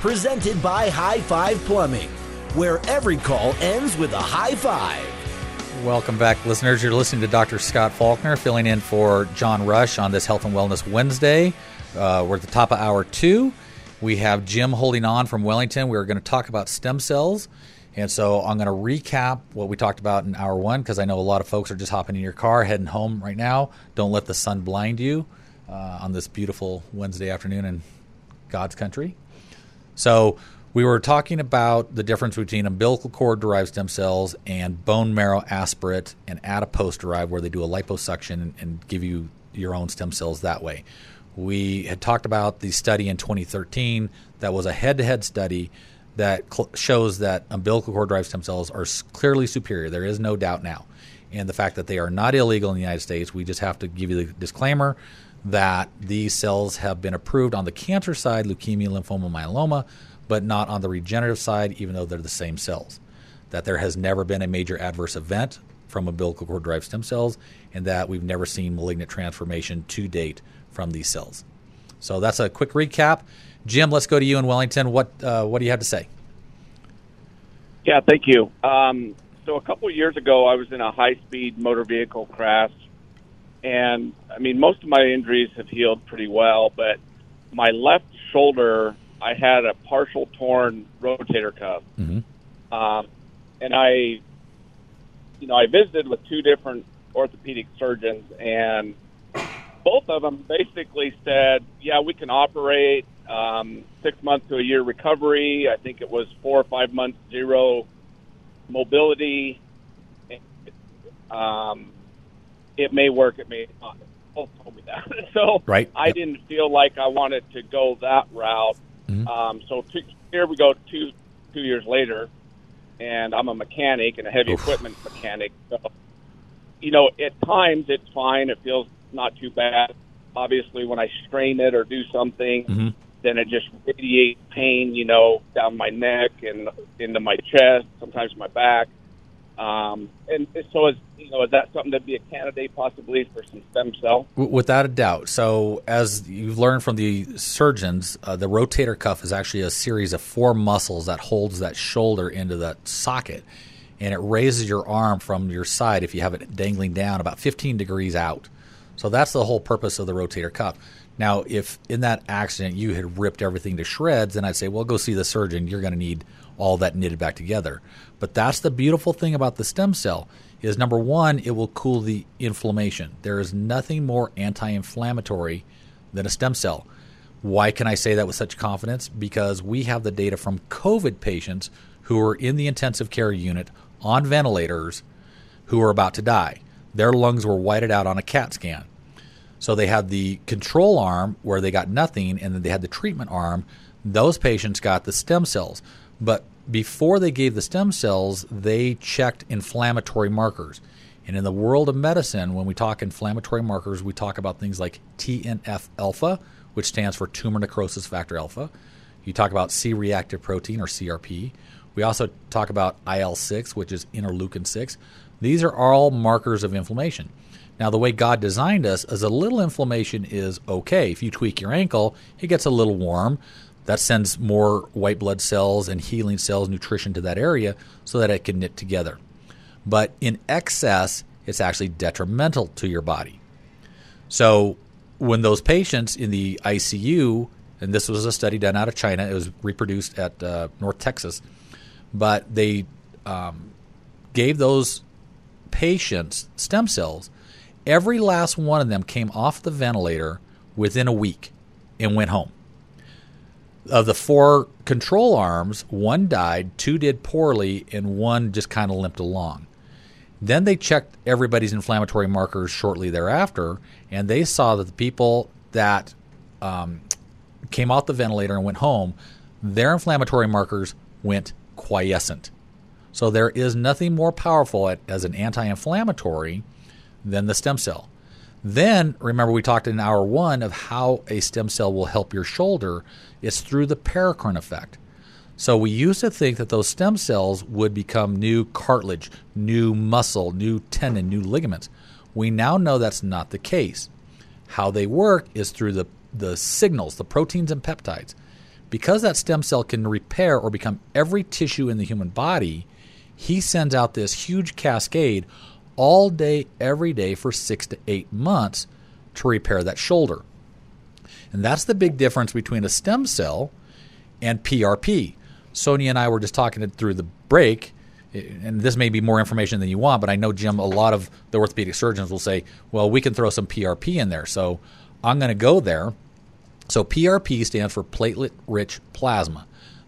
presented by High Five Plumbing, where every call ends with a high five. Welcome back, listeners. You're listening to Dr. Scott Faulkner filling in for John Rush on this Health and Wellness Wednesday. Uh, we're at the top of hour two. We have Jim holding on from Wellington. We're going to talk about stem cells. And so I'm going to recap what we talked about in hour one because I know a lot of folks are just hopping in your car, heading home right now. Don't let the sun blind you uh, on this beautiful Wednesday afternoon in God's country. So we were talking about the difference between umbilical cord derived stem cells and bone marrow aspirate and adipose derived, where they do a liposuction and, give you your own stem cells that way. We had talked about the study in 2013 that was a head to head study that cl- shows that umbilical cord derived stem cells are clearly superior. There is no doubt now. And the fact that they are not illegal in the United States, we just have to give you the disclaimer that these cells have been approved on the cancer side, leukemia, lymphoma, myeloma, but not on the regenerative side, even though they're the same cells. That there has never been a major adverse event from umbilical cord derived stem cells, and that we've never seen malignant transformation to date from these cells. So that's a quick recap. Jim, let's go to you in Wellington. What uh, what do you have to say? Yeah, thank you. Um, so a couple years ago, I was in a high speed motor vehicle crash and I mean, most of my injuries have healed pretty well, but my left shoulder, I had a partial torn rotator cuff, mm-hmm. um, and I, you know, I visited with two different orthopedic surgeons, and both of them basically said, "Yeah, we can operate." Um, six months to a year recovery. I think it was four or five months zero mobility. Um, it may work, it may not. Both told me that. so right. I yep. didn't feel like I wanted to go that route. Mm-hmm. Um, so two, here we go two two years later, and I'm a mechanic and a heavy Oof. equipment mechanic. So, you know, at times it's fine. It feels not too bad. Obviously, when I strain it or do something, mm-hmm. then it just radiates pain, you know, down my neck and into my chest, sometimes my back. Um, and so, is you know, is that something that'd be a candidate possibly for some stem cell? Without a doubt. So, as you've learned from the surgeons, uh, the rotator cuff is actually a series of four muscles that holds that shoulder into that socket, and it raises your arm from your side if you have it dangling down about 15 degrees out. So that's the whole purpose of the rotator cuff. Now, if in that accident you had ripped everything to shreds, then I'd say, well, go see the surgeon. You're going to need all that knitted back together. But that's the beautiful thing about the stem cell is number one, it will cool the inflammation. There is nothing more anti-inflammatory than a stem cell. Why can I say that with such confidence? Because we have the data from COVID patients who are in the intensive care unit on ventilators who are about to die. Their lungs were whited out on a CAT scan. So they had the control arm where they got nothing, and then they had the treatment arm. Those patients got the stem cells. But before they gave the stem cells, they checked inflammatory markers. And in the world of medicine, when we talk inflammatory markers, we talk about things like TNF alpha, which stands for tumor necrosis factor alpha. You talk about C reactive protein or CRP. We also talk about IL 6, which is interleukin 6. These are all markers of inflammation. Now, the way God designed us is a little inflammation is okay. If you tweak your ankle, it gets a little warm. That sends more white blood cells and healing cells, nutrition to that area so that it can knit together. But in excess, it's actually detrimental to your body. So when those patients in the ICU, and this was a study done out of China, it was reproduced at uh, North Texas, but they um, gave those patients stem cells. Every last one of them came off the ventilator within a week and went home. Of the four control arms, one died, two did poorly, and one just kind of limped along. Then they checked everybody's inflammatory markers shortly thereafter, and they saw that the people that um, came off the ventilator and went home, their inflammatory markers went quiescent. So there is nothing more powerful at, as an anti inflammatory than the stem cell. Then, remember, we talked in hour one of how a stem cell will help your shoulder. It's through the paracrine effect. So we used to think that those stem cells would become new cartilage, new muscle, new tendon, new ligaments. We now know that's not the case. How they work is through the, the signals, the proteins and peptides. Because that stem cell can repair or become every tissue in the human body, he sends out this huge cascade all day, every day for six to eight months to repair that shoulder. And that's the big difference between a stem cell and PRP. Sonia and I were just talking it through the break, and this may be more information than you want, but I know, Jim, a lot of the orthopedic surgeons will say, well, we can throw some PRP in there. So I'm going to go there. So PRP stands for platelet rich plasma.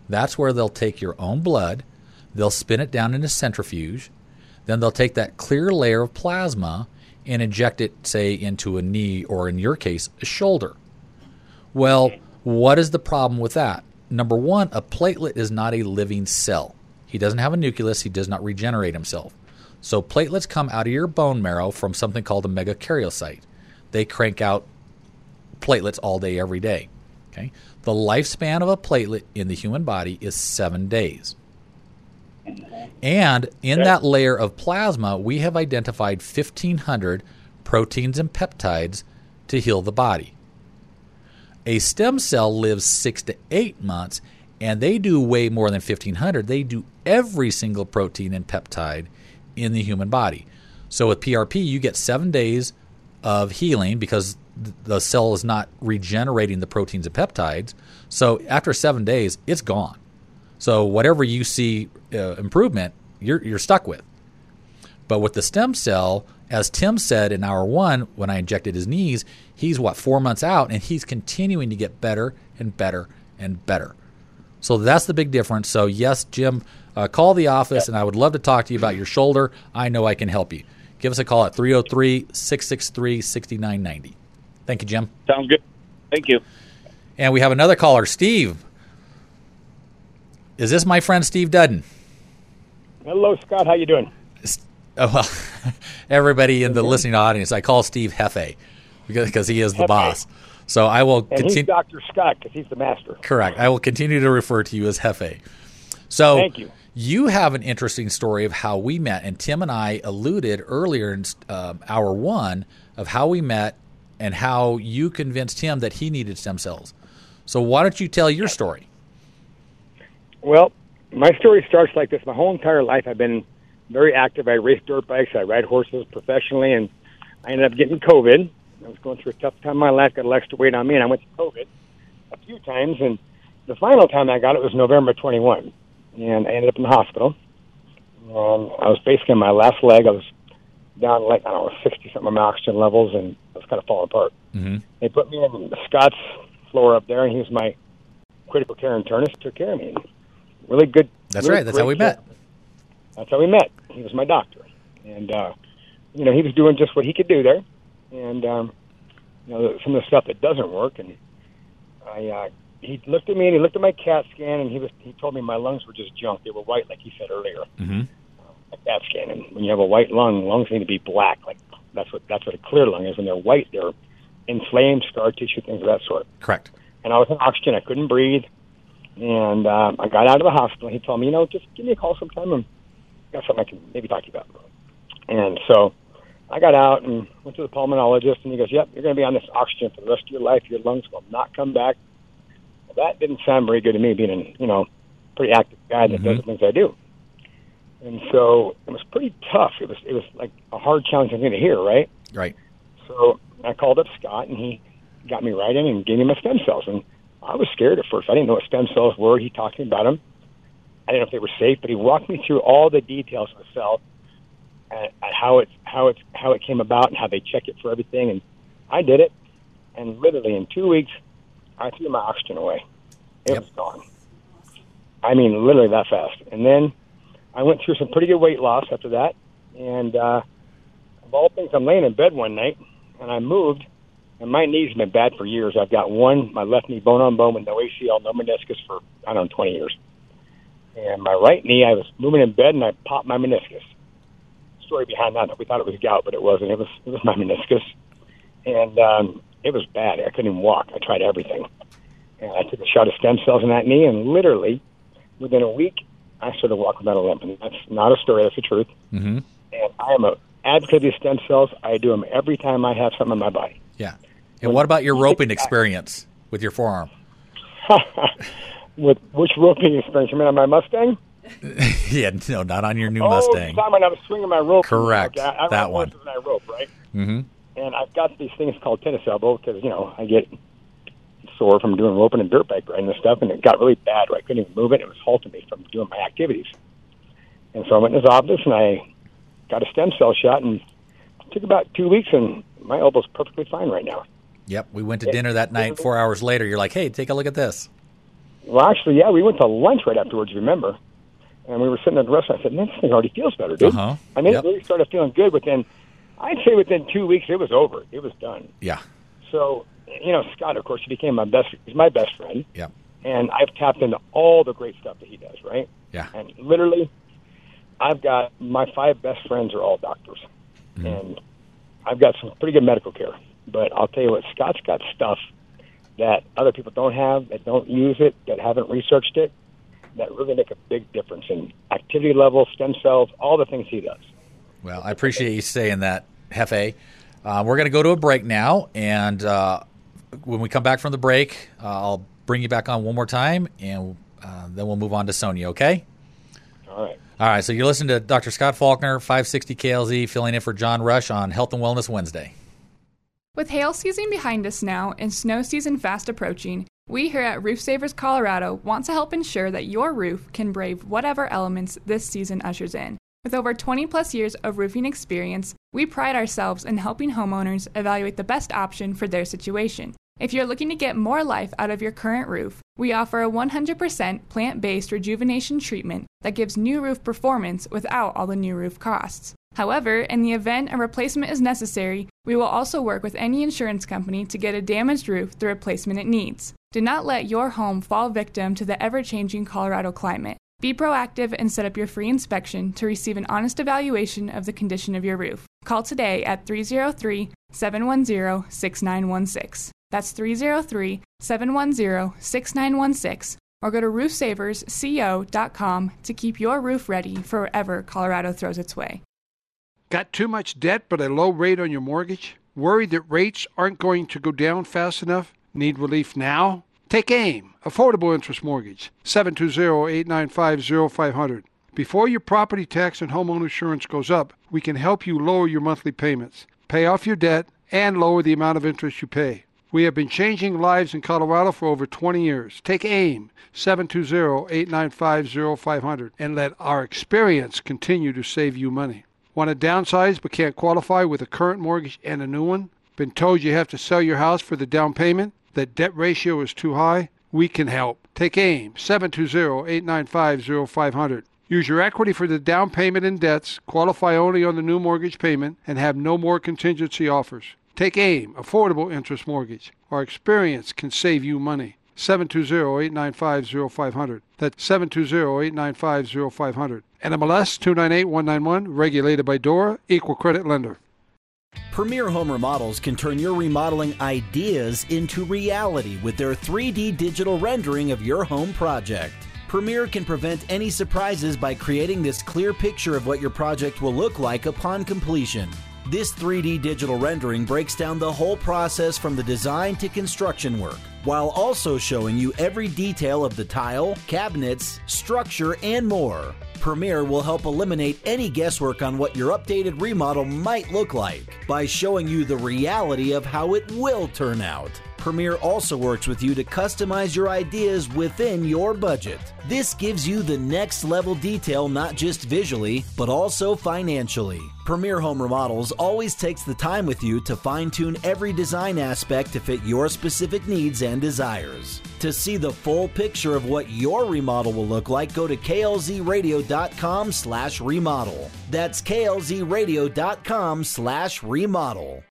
That's where they'll take your own blood, they'll spin it down in a centrifuge, then they'll take that clear layer of plasma and inject it, say, into a knee or, in your case, a shoulder. Well, what is the problem with that? Number one, a platelet is not a living cell. He doesn't have a nucleus, he does not regenerate himself. So, platelets come out of your bone marrow from something called a megakaryocyte. They crank out platelets all day, every day. Okay? The lifespan of a platelet in the human body is seven days. And in that layer of plasma, we have identified 1,500 proteins and peptides to heal the body. A stem cell lives six to eight months, and they do way more than 1,500. They do every single protein and peptide in the human body. So with PRP, you get seven days of healing because the cell is not regenerating the proteins and peptides. So after seven days, it's gone. So whatever you see uh, improvement, you're you're stuck with. But with the stem cell, as Tim said in hour one when I injected his knees, he's what four months out, and he's continuing to get better and better and better. So that's the big difference. So yes, Jim, uh, call the office, and I would love to talk to you about your shoulder. I know I can help you. Give us a call at 303 663 6990. Thank you, Jim. Sounds good. Thank you. And we have another caller, Steve. Is this my friend Steve Dudden? Hello, Scott. How you doing? Oh, well, everybody in the listening audience, I call Steve Hefe because he is the Hefe. boss. So I will And continue. Dr. Scott because he's the master. Correct. I will continue to refer to you as Hefe. So Thank you. You have an interesting story of how we met, and Tim and I alluded earlier in um, hour one of how we met and how you convinced him that he needed stem cells. So why don't you tell your story? Well, my story starts like this. My whole entire life, I've been very active. I race dirt bikes. I ride horses professionally, and I ended up getting COVID. I was going through a tough time in my life. Got a little extra weight on me, and I went to COVID a few times. And the final time I got it was November 21, and I ended up in the hospital. And I was basically on my last leg. I was down like I don't know, 60 something of my oxygen levels, and I was kind of falling apart. Mm-hmm. They put me in Scott's floor up there, and he was my critical care internist. Took care of me. Really good. That's really right. That's how we met. That's how we met. He was my doctor, and uh, you know he was doing just what he could do there, and um, you know some of the stuff that doesn't work. And I, uh, he looked at me and he looked at my CAT scan, and he was he told me my lungs were just junk. They were white, like he said earlier. Mm-hmm. A CAT scan, and when you have a white lung, lungs need to be black. Like that's what that's what a clear lung is. When they're white, they're inflamed, scar tissue, things of that sort. Correct. And I was on oxygen. I couldn't breathe. And um, I got out of the hospital. He told me, you know, just give me a call sometime and got something I can maybe talk to you about. And so I got out and went to the pulmonologist, and he goes, yep, you're going to be on this oxygen for the rest of your life. Your lungs will not come back. Well, that didn't sound very good to me, being a, you know, pretty active guy that does mm-hmm. the things I do. And so it was pretty tough. It was it was like a hard, challenging thing to hear, right? Right. So I called up Scott, and he got me right in and gave me my stem cells. And I was scared at first. I didn't know what stem cells were. He talked to me about them. I didn't know if they were safe, but he walked me through all the details of the cell, and, and how it how it how it came about, and how they check it for everything. And I did it, and literally in two weeks, I threw my oxygen away. It was gone. I mean, literally that fast. And then I went through some pretty good weight loss after that. And uh, of all things, I'm laying in bed one night, and I moved, and my knees have been bad for years. I've got one, my left knee bone on bone with no ACL, no meniscus for, I don't know, 20 years. And my right knee, I was moving in bed, and I popped my meniscus. Story behind that, we thought it was gout, but it wasn't. It was, it was my meniscus. And um, it was bad. I couldn't even walk. I tried everything. And I took a shot of stem cells in that knee, and literally within a week, I started walking without a limp. And that's not a story, that's the truth. Mm-hmm. And I am a advocate of these stem cells. I do them every time I have something in my body. Yeah. And what about your roping experience with your forearm? With which roping experience? You mean on my Mustang? yeah, no, not on your new oh, Mustang. time when I was swinging my rope. Correct. Okay, I, I That one. horses And I rope, right? Mm-hmm. And I've got these things called tennis elbow because, you know, I get sore from doing roping and dirt bike riding and stuff, and it got really bad where I couldn't even move it. It was halting me from doing my activities. And so I went in his office and I got a stem cell shot, and it took about two weeks, and my elbow's perfectly fine right now. Yep. We went to dinner that night. Four hours later, you're like, hey, take a look at this. Well, actually, yeah, we went to lunch right afterwards, remember? And we were sitting at the restaurant. I said, man, this thing already feels better, dude. Uh-huh. I mean, Yep. it really started feeling good within, I'd say within two weeks, it was over. It was done. Yeah. So, you know, Scott, of course, he became my best, he's my best friend. Yeah. And I've tapped into all the great stuff that he does, right? Yeah. And literally, I've got my five best friends are all doctors. And I've got some pretty good medical care. But I'll tell you what, Scott's got stuff that other people don't have, that don't use it, that haven't researched it, that really make a big difference in activity level, stem cells, all the things he does. Well, I appreciate you saying that, Hefe. Uh, we're going to go to a break now, and uh, when we come back from the break, uh, I'll bring you back on one more time, and uh, then we'll move on to Sonia. Okay? All right. All right. So you're listening to Dr. Scott Faulkner, 560 KLZ, filling in for John Rush on Health and Wellness Wednesday. With hail season behind us now and snow season fast approaching, we here at Roof Savers Colorado want to help ensure that your roof can brave whatever elements this season ushers in. With over 20 plus years of roofing experience, we pride ourselves in helping homeowners evaluate the best option for their situation. If you're looking to get more life out of your current roof, we offer a 100% plant based rejuvenation treatment that gives new roof performance without all the new roof costs. However, in the event a replacement is necessary, we will also work with any insurance company to get a damaged roof the replacement it needs. Do not let your home fall victim to the ever changing Colorado climate. Be proactive and set up your free inspection to receive an honest evaluation of the condition of your roof. Call today at 303 710 6916. That's 303 710 6916. Or go to roofsaversco.com to keep your roof ready for wherever Colorado throws its way. Got too much debt but a low rate on your mortgage? Worried that rates aren't going to go down fast enough? Need relief now? Take AIM, Affordable Interest Mortgage, 720-895-0500. Before your property tax and homeowner insurance goes up, we can help you lower your monthly payments, pay off your debt, and lower the amount of interest you pay. We have been changing lives in Colorado for over 20 years. Take AIM, 720-895-0500, and let our experience continue to save you money. Want to downsize but can't qualify with a current mortgage and a new one? Been told you have to sell your house for the down payment? That debt ratio is too high? We can help. Take AIM, 720-895-0500. Use your equity for the down payment and debts, qualify only on the new mortgage payment, and have no more contingency offers. Take AIM, Affordable Interest Mortgage. Our experience can save you money. 720-895-0500. That's 720-895-0500. NMLS 298191, regulated by DORA, equal credit lender. Premier Home Remodels can turn your remodeling ideas into reality with their 3D digital rendering of your home project. Premier can prevent any surprises by creating this clear picture of what your project will look like upon completion. This 3D digital rendering breaks down the whole process from the design to construction work, while also showing you every detail of the tile, cabinets, structure, and more. Premier will help eliminate any guesswork on what your updated remodel might look like by showing you the reality of how it will turn out. Premier also works with you to customize your ideas within your budget. This gives you the next level detail not just visually, but also financially. Premier Home Remodels always takes the time with you to fine tune every design aspect to fit your specific needs and desires. To see the full picture of what your remodel will look like, go to klzradio.com slash remodel. That's klzradio.com slash remodel.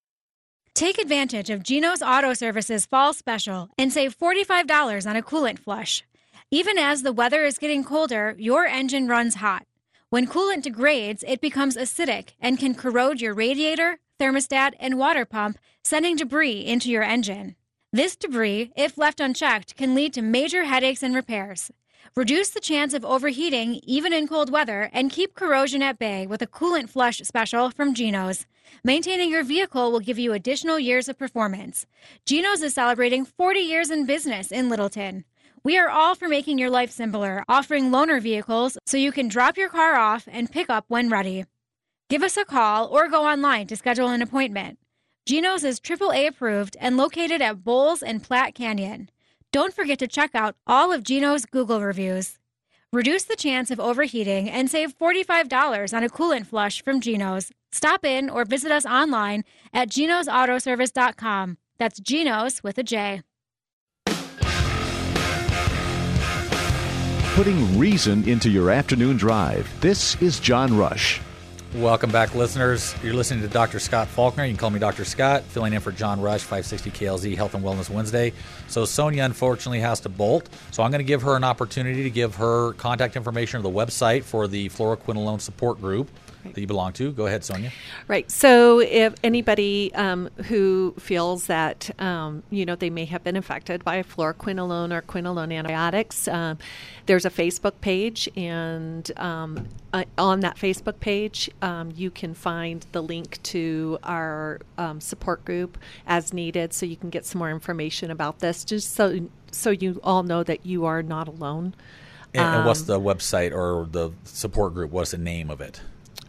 Take advantage of Jeno's Auto Services fall special and save $45 on a coolant flush. Even as the weather is getting colder, your engine runs hot. When coolant degrades, it becomes acidic and can corrode your radiator, thermostat, and water pump, sending debris into your engine. This debris, if left unchecked, can lead to major headaches and repairs. Reduce the chance of overheating even in cold weather and keep corrosion at bay with a coolant flush special from Jeno's. Maintaining your vehicle will give you additional years of performance. Jeno's is celebrating 40 years in business in Littleton. We are all for making your life simpler, offering loaner vehicles so you can drop your car off and pick up when ready. Give us a call or go online to schedule an appointment. Jeno's is AAA approved and located at Bowles and Platte Canyon. Don't forget to check out all of Jeno's Google reviews. Reduce the chance of overheating and save $45 on a coolant flush from Jeno's. Stop in or visit us online at jenosautoservice.com. That's Jeno's with a J. Putting reason into your afternoon drive. This is John Rush. Welcome back, listeners. You're listening to Dr. Scott Faulkner. You can call me Dr. Scott, filling in for John Rush, 560 KLZ Health and Wellness Wednesday. So Sonia unfortunately has to bolt. So I'm going to give her an opportunity to give her contact information or the website for the fluoroquinolone support group that you belong to. Go ahead, Sonia. Right. So, if anybody um, who feels that um, you know they may have been infected by fluoroquinolone or quinolone antibiotics, um, there's a Facebook page, and um, uh, on that Facebook page, um, you can find the link to our um, support group as needed, so you can get some more information about this, just so so you all know that you are not alone. And, and what's the website or the support group? What's the name of it?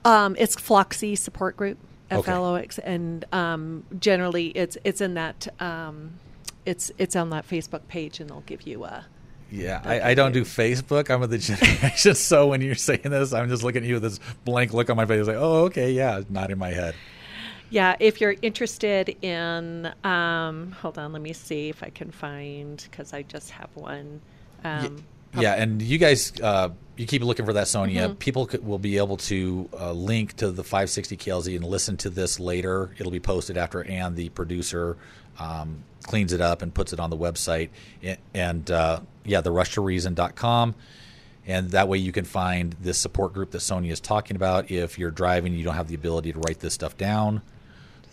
Um, it's Floxy Support Group, F L O X, and um, generally it's it's in that um, it's it's on that Facebook page, and they'll give you a. Yeah, I, I don't do Facebook. I'm of the generation. So when you're saying this, I'm just looking at you with this blank look on my face, like, oh, okay, yeah, not in my head. Yeah, if you're interested in, um, hold on, let me see if I can find because I just have one. Um, Yeah, and you guys, uh, you keep looking for that, Sonia. Mhm. People could, will be able to uh, link to the 560 KLZ and listen to this later. It'll be posted after Ann, the producer, um, cleans it up and puts it on the website. And uh, yeah, the rush to rushtoreason.com. And that way you can find this support group that Sonia is talking about. If you're driving, you don't have the ability to write this stuff down.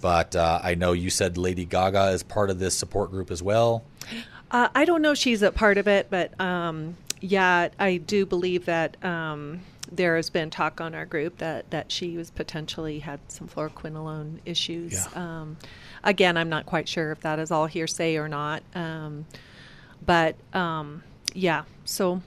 But uh, I know you said Lady Gaga is part of this support group as well. Uh, I don't know if she's a part of it, but um, yeah, I do believe that um, there has been talk on our group that, that she was potentially had some fluoroquinolone issues. Yeah. Um, again, I'm not quite sure if that is all hearsay or not. Um, but um, yeah, so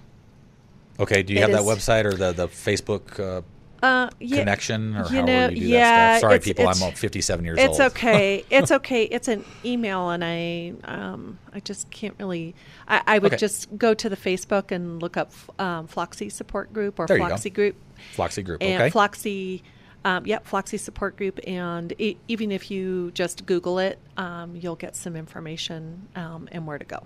Okay, do you have that website or the, the Facebook uh, Uh, yeah, connection or you know, you do yeah, that stuff? Sorry, it's- people, it's- I'm 57 years it's old. It's okay. It's okay. It's an email, and I um, I just can't really. I, I would Okay. just go to the Facebook and look up um, Floxy Support Group or There. Floxy Group. Floxy Group, And okay. Floxy. Um, yep, Floxy Support Group, and e even if you just Google it, um, you'll get some information um, and where to go.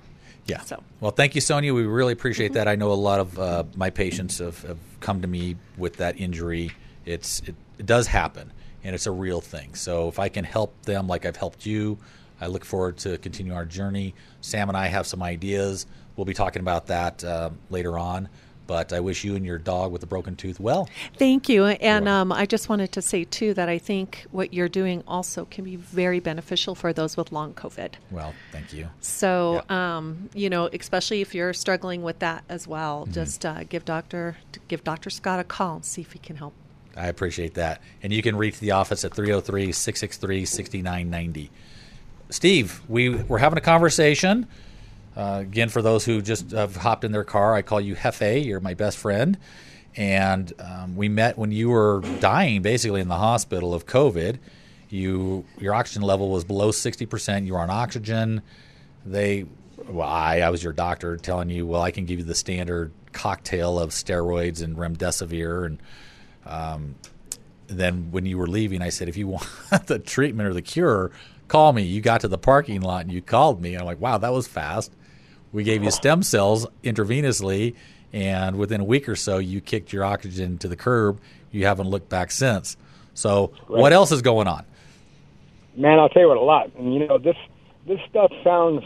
Yeah. So Well, thank you, Sonia. We really appreciate Mhm. that. I know a lot of uh, my patients have, have come to me with that injury. It's it, it does happen, and it's a real thing. So if I can help them, like I've helped you, I look forward to continue our journey. Sam and I have some ideas. We'll be talking about that uh, later on. But I wish you and your dog with the broken tooth well. Thank you. And um, I just wanted to say, too, that I think what you're doing also can be very beneficial for those with long COVID. Well, thank you. So, um, you know, especially if you're struggling with that as well, Mhm. just uh, give Doctor give Doctor Scott a call and see if he can help. I appreciate that. And you can reach the office at 303 663 6990. Steve, we, we're having a conversation. Uh, again, for those who just have hopped in their car, I call you Hefe. You're my best friend. And um, we met when you were dying, basically in the hospital of COVID. You your oxygen level was below sixty percent. You were on oxygen. they, well, I, I was your doctor telling you, well, I can give you the standard cocktail of steroids and remdesivir. And um, then when you were leaving, I said, if you want the treatment or the cure, call me. You got to the parking lot and you called me. I'm like, wow, that was fast. We gave you stem cells intravenously, and within a week or so, you kicked your oxygen to the curb. You haven't looked back since. So, Right. what else is going on? Man, I'll tell you what, a lot. And you know, this this stuff sounds,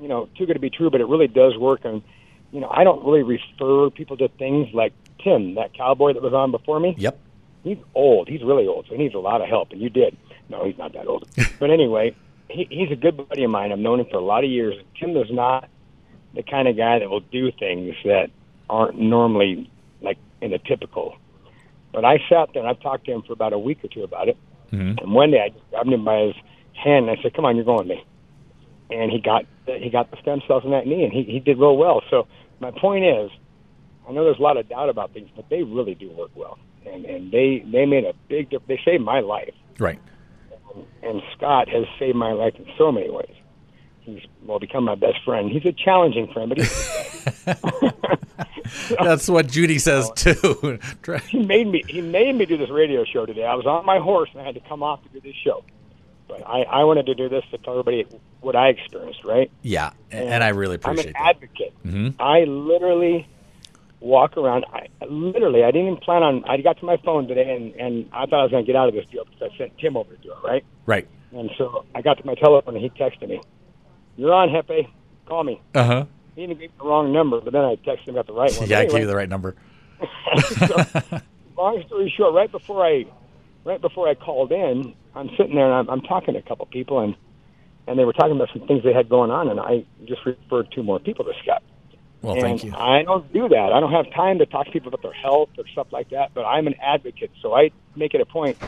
you know, too good to be true, but it really does work. And you know, I don't really refer people to things like Tim, that cowboy that was on before me. Yep. He's old. He's really old, so he needs a lot of help. And you did. No, he's not that old. but anyway, he, he's a good buddy of mine. I've known him for a lot of years. Tim is not the kind of guy that will do things that aren't normally like in a typical. But I sat there and I've talked to him for about a week or two about it. Mm-hmm. And one day I just grabbed him by his hand and I said, "Come on, you're going with me." And he got he got the stem cells in that knee, and he he did real well. So my point is, I know there's a lot of doubt about things, but they really do work well, and and they they made a big they saved my life. Right. And Scott has saved my life in so many ways. He's well become my best friend. He's a challenging friend, but he's That's what Judy says too. he made me he made me do this radio show today. I was on my horse and I had to come off to do this show. But I, I wanted to do this to tell everybody what I experienced, right? yeah, and, and I really appreciate I'm an advocate. that. hmm I literally walk around. I literally, I didn't even plan on. I got to my phone today, and and I thought I was going to get out of this deal because I sent Tim over to do it, right? Right. And so I got to my telephone, and he texted me, "You're on, Hefe. Call me." Uh huh. He even gave me the wrong number, but then I texted him got the right one. Yeah, I gave you the right number. long story short, right before I, right before I called in, I'm sitting there and I'm, I'm talking to a couple people, and and they were talking about some things they had going on, and I just referred two more people to Scott. Well, and thank you. I don't do that. I don't have time to talk to people about their health or stuff like that. But I'm an advocate, so I make it a point.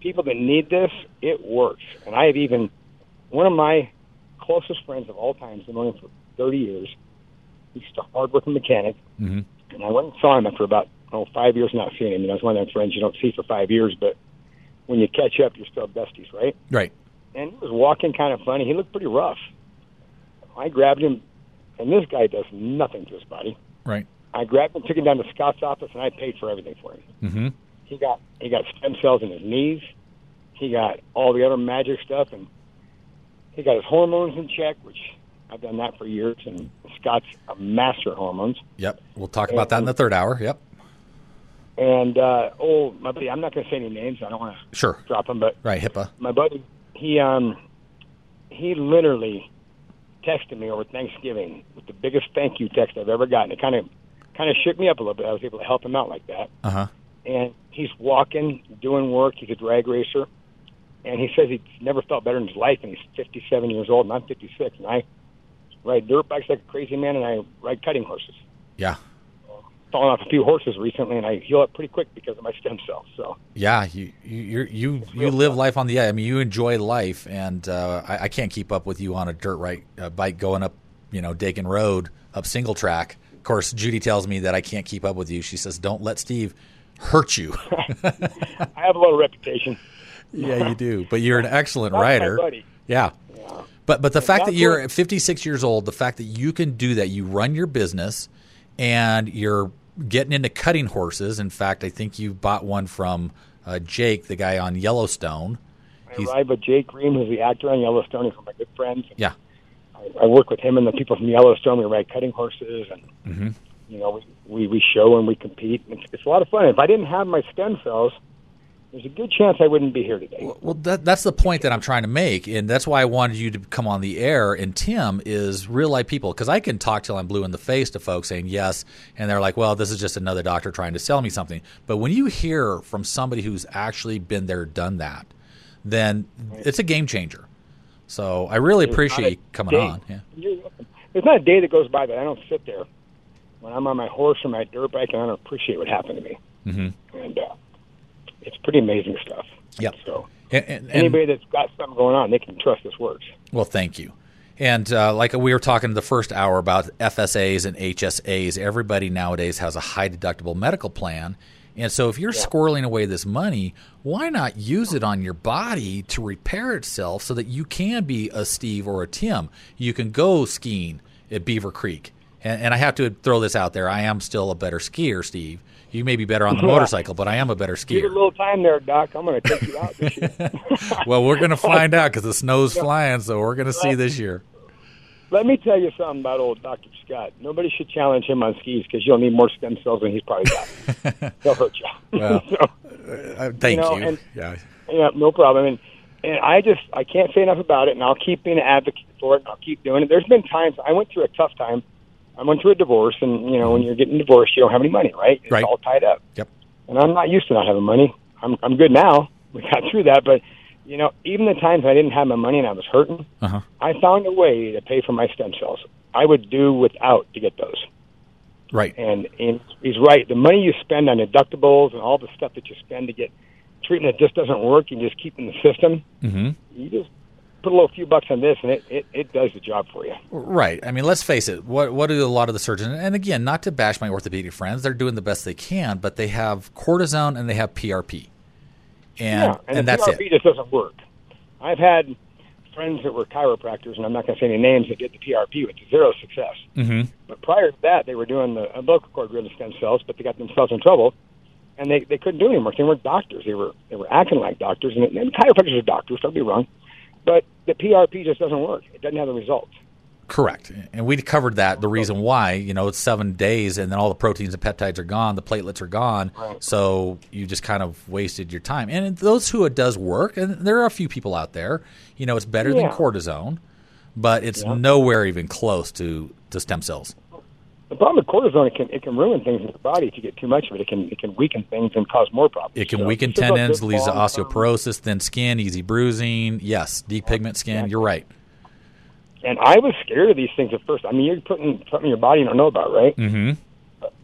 People that need this, it works. And I have even one of my closest friends of all time, been known him for 30 years. He's a hardworking mechanic, Mm-hmm. and I went and saw him after about oh five years not seeing him. You know, it's one of them friends you don't see for five years, but when you catch up, you're still besties, right? Right. and he was walking kind of funny. He looked pretty rough. I grabbed him, and this guy does nothing to his body. Right. I grabbed him, took him down to Scott's office, and I paid for everything for him. Mm-hmm. He got he got stem cells in his knees. He got all the other magic stuff, and he got his hormones in check, which I've done that for years. And Scott's a master hormones. Yep. We'll talk about that in the third hour. Yep. And uh, oh, my buddy, I'm not going to say any names. I don't want to Sure. drop him, but Right. HIPAA. my buddy, he um, he literally texted me over Thanksgiving with the biggest thank you text I've ever gotten. It kind of kind of shook me up a little bit. I was able to help him out like that. Uh huh. And he's walking, doing work. He's a drag racer, and he says he's never felt better in his life. And he's 57 years old, and I'm 56, and I ride dirt bikes like a crazy man, and I ride cutting horses. Yeah. Fallen off a few horses recently, and I heal up pretty quick because of my stem cells. So Yeah, you you you you live life on the edge. I mean, you enjoy life, and uh, I, I can't keep up with you on a dirt right uh, bike going up, you know, Dakin Road up single track. Of course, Judy tells me that I can't keep up with you. She says, "Don't let Steve hurt you." I have a little reputation. Yeah, you do, but you're an excellent my buddy. Yeah. But but the fact that you're what- 56 years old, the fact that you can do that, you run your business, and you're getting into cutting horses. In fact, I think you bought one from uh, Jake, the guy on Yellowstone. I ride with Jake Ream, who's the actor on Yellowstone. He's one of my good friends. Yeah. I, I work with him and the people from Yellowstone. We ride cutting horses, and Mm-hmm. you know, we we, we show and we compete. It's, it's a lot of fun. If I didn't have my stem cells, there's a good chance I wouldn't be here today. Well, that, that's the point that I'm trying to make, and that's why I wanted you to come on the air. And Tim is real life people because I can talk till I'm blue in the face to folks saying yes, and they're like, "Well, this is just another doctor trying to sell me something." But when you hear from somebody who's actually been there, done that, then it's a game changer. So I really There's appreciate you coming day- on. Yeah. There's not a day that goes by that I don't sit there when I'm on my horse or my dirt bike and I don't appreciate what happened to me. Mm-hmm. And uh, it's pretty amazing stuff. Yep. So And, and, anybody that's got something going on, they can trust this works. Well, thank you. And uh, like we were talking the first hour about FSAs and HSAs, everybody nowadays has a high deductible medical plan. And so if you're squirreling away this money, why not use it on your body to repair itself so that you can be a Steve or a Tim? You can go skiing at Beaver Creek. And, and I have to throw this out there. I am still a better skier, Steve. You may be better on the motorcycle, but I am a better Give it a skier. little time there, Doc. I'm going to take you out this year. well, we're going to find out because the snow's flying, so we're going to see this year. Let me tell you something about old Dr. Scott. Nobody should challenge him on skis because you'll need more stem cells than he's probably got. He'll hurt you. Well, So, uh, thank know, you. and- yeah. yeah, no problem. And and I just I can't say enough about it, and I'll keep being an advocate for it. And I'll keep doing it. There's been times I went through a tough time. I went through a divorce, and you know when you're getting divorced, you don't have any money, right? It's Right. all tied up. Yep. And I'm not used to not having money. I'm I'm good now. We got through that, but you know, even the times I didn't have my money and I was hurting, Uh-huh. I found a way to pay for my stem cells. I would do without to get those. Right. And, and he's right. The money you spend on deductibles and all the stuff that you spend to get treatment that just doesn't work, you just keep in the system. Mm-hmm. You just put a little few bucks on this, and it, it, it does the job for you. Right. I mean, let's face it. What what do a lot of the surgeons? And again, not to bash my orthopedic friends, they're doing the best they can, but they have cortisone and they have PRP, and yeah, and, and that's PRP it. just doesn't work. I've had friends that were chiropractors, and I'm not going to say any names, that did the PRP with zero success. Mm-hmm. But prior to that, they were doing the umbilical cord driven stem cells, but they got themselves in trouble, and they, they couldn't do any work. They weren't doctors. They were they were acting like doctors, and, and chiropractors are doctors. Don't be wrong, but the PRP just doesn't work. It doesn't have the results. Correct. And we covered that. The reason why, you know, it's seven days, and then all the proteins and peptides are gone, the platelets are gone, so you just kind of wasted your time. And those who it does work, and there are a few people out there, you know, it's better than cortisone, but it's nowhere even close to to stem cells. The problem with cortisone, it can it can ruin things in your body if you get too much of it. It can it can weaken things and cause more problems. It can So weaken tendons, leads to osteoporosis, thin skin, easy bruising. Yes, depigment skin. You're right. And I was scared of these things at first. I mean, you're putting something in your body you don't know about, right? Mm-hmm.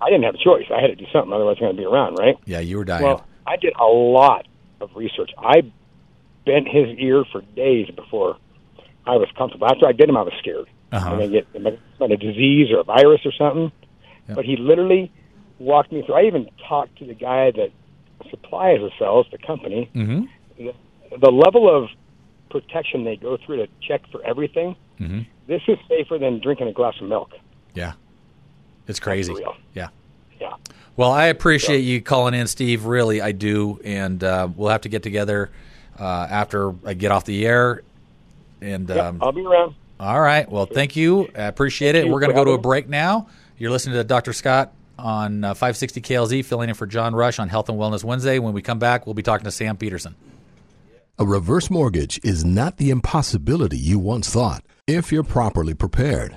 I didn't have a choice. I had to do something, otherwise I'm going to be around, right? Yeah, you were dying. Well, I did a lot of research. I bent his ear for days before I was comfortable. After I did him, I was scared. Uh-huh. Going to get a disease or a virus or something. But he literally walked me through. I even talked to the guy that supplies the cells, the company. Mm-hmm. The, the level of protection they go through to check for everything. Mm-hmm. This is safer than drinking a glass of milk. Yeah, it's crazy. Yeah. Yeah. Well, I appreciate you calling in, Steve. Really, I do, and uh, we'll have to get together uh, after I get off the air. And Yep, um, I'll be around. All right. Well, thank you. I appreciate it. We're going to go to a break now. You're listening to Dr. Scott on uh, 560 KLZ, filling in for John Rush on Health and Wellness Wednesday. When we come back, we'll be talking to Sam Peterson. A reverse mortgage is not the impossibility you once thought if you're properly prepared.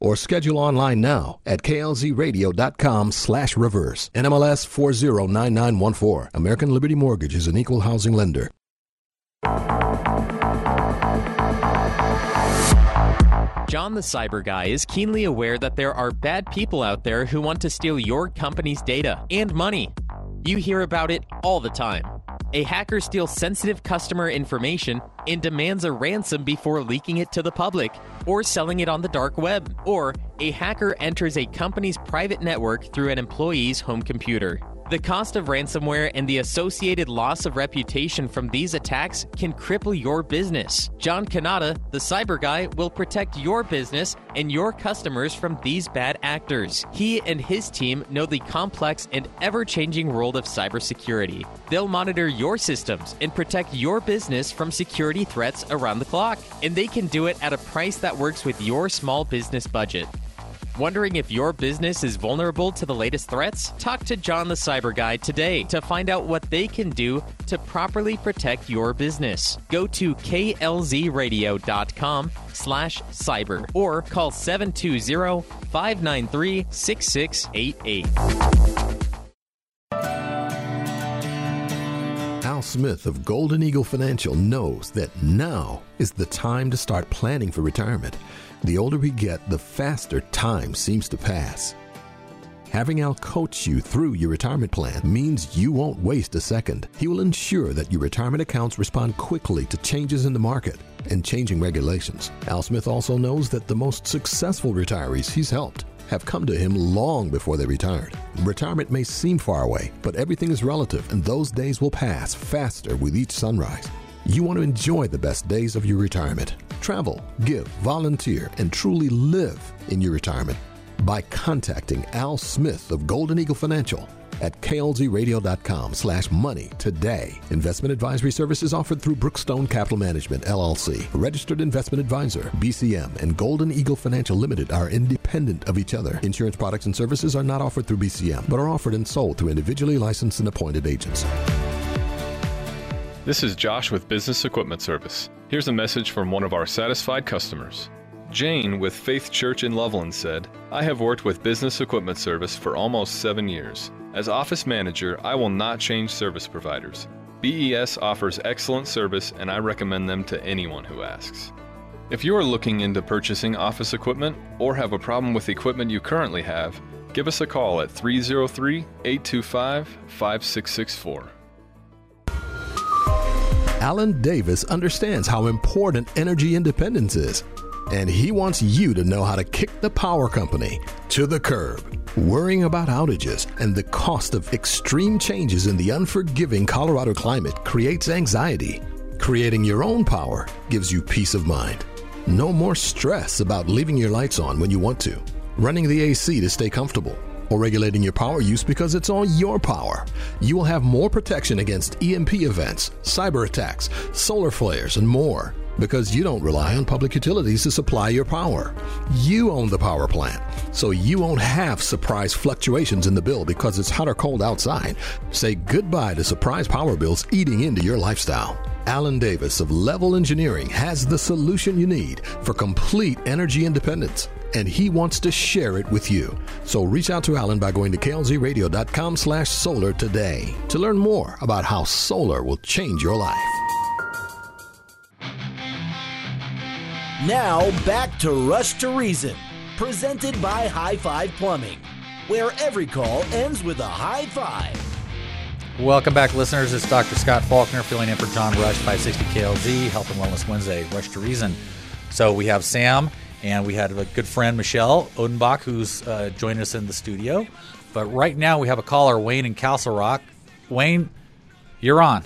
Or schedule online now at klzradio.com slash reverse. NMLS 409914. American Liberty Mortgage is an equal housing lender. John the Cyber Guy is keenly aware that there are bad people out there who want to steal your company's data and money. You hear about it all the time. A hacker steals sensitive customer information and demands a ransom before leaking it to the public or selling it on the dark web. Or a hacker enters a company's private network through an employee's home computer. The cost of ransomware and the associated loss of reputation from these attacks can cripple your business. John Kanata, the cyber guy, will protect your business and your customers from these bad actors. He and his team know the complex and ever changing world of cybersecurity. They'll monitor your systems and protect your business from security threats around the clock. And they can do it at a price that works with your small business budget. Wondering if your business is vulnerable to the latest threats? Talk to John the Cyber Guy today to find out what they can do to properly protect your business. Go to klzradio.com slash cyber or call 720-593-6688. Al Smith of Golden Eagle Financial knows that now is the time to start planning for retirement. The older we get, the faster time seems to pass. Having Al coach you through your retirement plan means you won't waste a second. He will ensure that your retirement accounts respond quickly to changes in the market and changing regulations. Al Smith also knows that the most successful retirees he's helped have come to him long before they retired. Retirement may seem far away, but everything is relative, and those days will pass faster with each sunrise. You want to enjoy the best days of your retirement. Travel, give, volunteer, and truly live in your retirement by contacting Al Smith of Golden Eagle Financial at klzradio.com slash money today. Investment advisory services offered through Brookstone Capital Management, LLC, registered investment advisor, BCM, and Golden Eagle Financial Limited are independent of each other. Insurance products and services are not offered through BCM, but are offered and sold through individually licensed and appointed agents. This is Josh with Business Equipment Service. Here's a message from one of our satisfied customers. Jane with Faith Church in Loveland said, I have worked with Business Equipment Service for almost seven years. As office manager, I will not change service providers. BES offers excellent service and I recommend them to anyone who asks. If you are looking into purchasing office equipment or have a problem with equipment you currently have, give us a call at 303 825 5664. Alan Davis understands how important energy independence is, and he wants you to know how to kick the power company to the curb. Worrying about outages and the cost of extreme changes in the unforgiving Colorado climate creates anxiety. Creating your own power gives you peace of mind. No more stress about leaving your lights on when you want to, running the AC to stay comfortable, or regulating your power use because it's all your power. You will have more protection against EMP events, cyber attacks, solar flares, and more because you don't rely on public utilities to supply your power. You own the power plant, so you won't have surprise fluctuations in the bill because it's hot or cold outside. Say goodbye to surprise power bills eating into your lifestyle. Alan Davis of Level Engineering has the solution you need for complete energy independence, and he wants to share it with you. So reach out to Alan by going to klzradio.com slash solar today to learn more about how solar will change your life. Now back to Rush to Reason, presented by High Five Plumbing, where every call ends with a high five. Welcome back, listeners. It's Dr. Scott Faulkner filling in for John Rush, 560 KLZ, Health and Wellness Wednesday, Rush to Reason. So we have Sam, and we had a good friend, Michelle Odenbach, who's uh, joining us in the studio. But right now we have a caller, Wayne in Castle Rock. Wayne, you're on.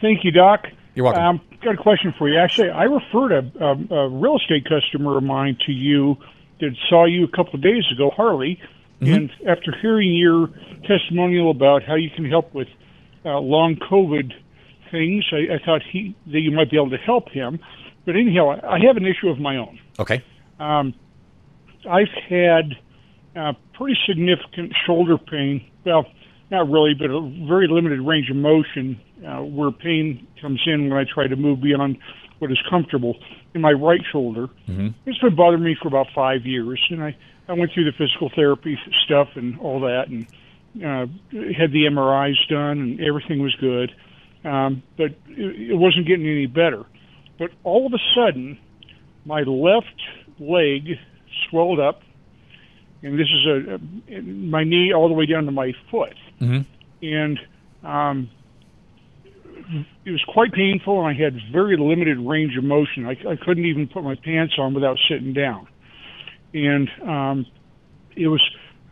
Thank you, Doc. You're welcome. Um, got a question for you. Actually, I referred a, a, a real estate customer of mine to you that saw you a couple of days ago, Harley. Mm-hmm. And after hearing your testimonial about how you can help with uh, long COVID things, I, I thought he that you might be able to help him. But anyhow, I have an issue of my own. Okay. Um, I've had uh, pretty significant shoulder pain. Well, not really, but a very limited range of motion uh, where pain comes in when I try to move beyond what is comfortable in my right shoulder. Mm-hmm. It's been bothering me for about five years, and I, I went through the physical therapy stuff and all that, and uh, had the MRIs done, and everything was good, um, but it, it wasn't getting any better. But all of a sudden, my left leg swelled up, and this is a, a my knee all the way down to my foot, Mm-hmm. and um, it was quite painful, and I had very limited range of motion. I, I couldn't even put my pants on without sitting down, and um, it was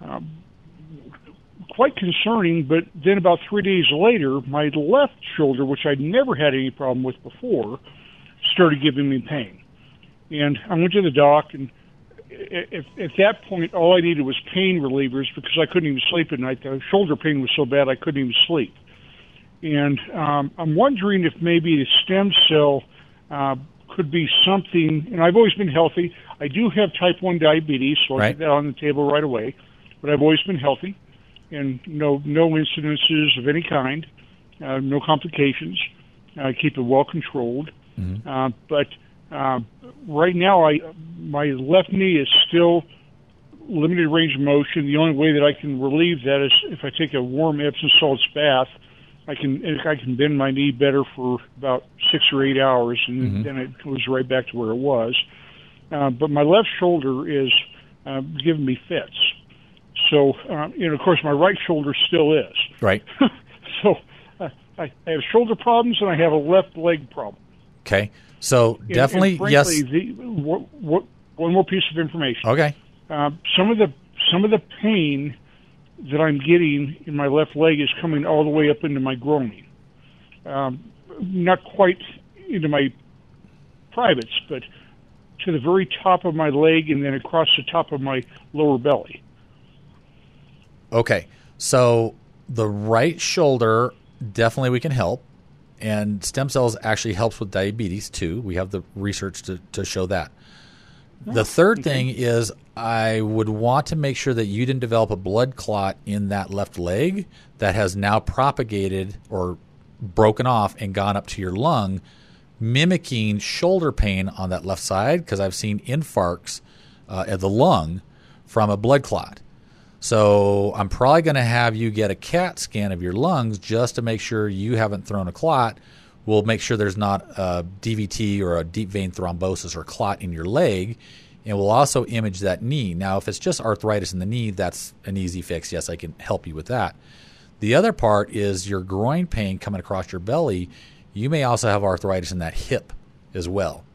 um, quite concerning. But then, about three days later, my left shoulder, which I'd never had any problem with before, started giving me pain, and I went to the doc and. At, at that point, all I needed was pain relievers because I couldn't even sleep at night. The shoulder pain was so bad I couldn't even sleep. And um, I'm wondering if maybe the stem cell uh, could be something, and I've always been healthy. I do have type 1 diabetes, so I'll Right. get that on the table right away. But I've always been healthy and no, no incidences of any kind, uh, no complications. I keep it well controlled. Uh, but uh, right now, I my left knee is still limited range of motion. The only way that I can relieve that is if I take a warm Epsom salts bath. I can I can bend my knee better for about six or eight hours, and then it goes right back to where it was. Uh, but my left shoulder is uh, giving me fits. So, uh, and of course, my right shoulder still is. Right. So, uh, I, I have shoulder problems and I have a left leg problem. Okay. So And- definitely and yes. frankly, The, what, what, one more piece of information. Okay. Uh, some of the some of the pain that I'm getting in my left leg is coming all the way up into my groin. Um, not quite into my privates, but to the very top of my leg and then across the top of my lower belly. Okay. So the right shoulder definitely we can help. And stem cells actually helps with diabetes too. We have the research to, to show that. The third thing is I would want to make sure that you didn't develop a blood clot in that left leg that has now propagated or broken off and gone up to your lung, mimicking shoulder pain on that left side because I've seen infarcts uh, at the lung from a blood clot. So I'm probably going to have you get a CAT scan of your lungs just to make sure you haven't thrown a clot. We'll make sure there's not a DVT or a deep vein thrombosis or clot in your leg. And we'll also image that knee. Now, if it's just arthritis in the knee, that's an easy fix. Yes, I can help you with that. The other part is your groin pain coming across your belly. You may also have arthritis in that hip as well.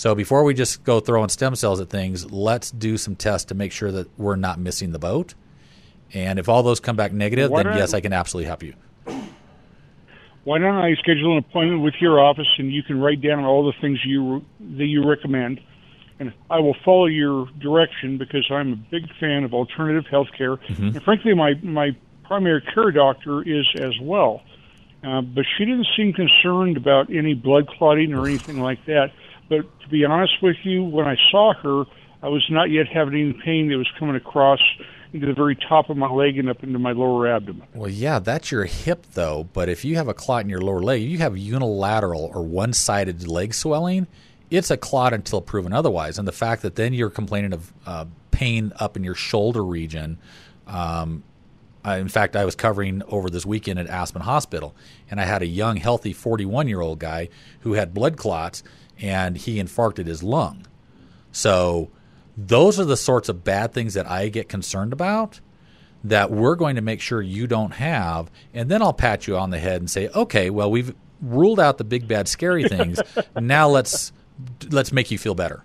So before we just go throwing stem cells at things, let's do some tests to make sure that we're not missing the boat. And if all those come back negative, Why then yes, I can absolutely help you. Why don't I schedule an appointment with your office and you can write down all the things you that you recommend, and I will follow your direction because I'm a big fan of alternative health care, Mhm. and frankly, my my primary care doctor is as well. Uh, but she didn't seem concerned about any blood clotting or anything like that. But to be honest with you, when I saw her, I was not yet having any pain that was coming across into the very top of my leg and up into my lower abdomen. Well, yeah, that's your hip though. But if you have a clot in your lower leg, you have unilateral or one-sided leg swelling. It's a clot until proven otherwise. And the fact that then you're complaining of uh, pain up in your shoulder region. Um, I, in fact, I was covering over this weekend at Aspen Hospital, and I had a young, healthy 41 year old guy who had blood clots, and he infarcted his lung. So, those are the sorts of bad things that I get concerned about that we're going to make sure you don't have. And then I'll pat you on the head and say, okay, well, we've ruled out the big, bad, scary things. now let's let's make you feel better.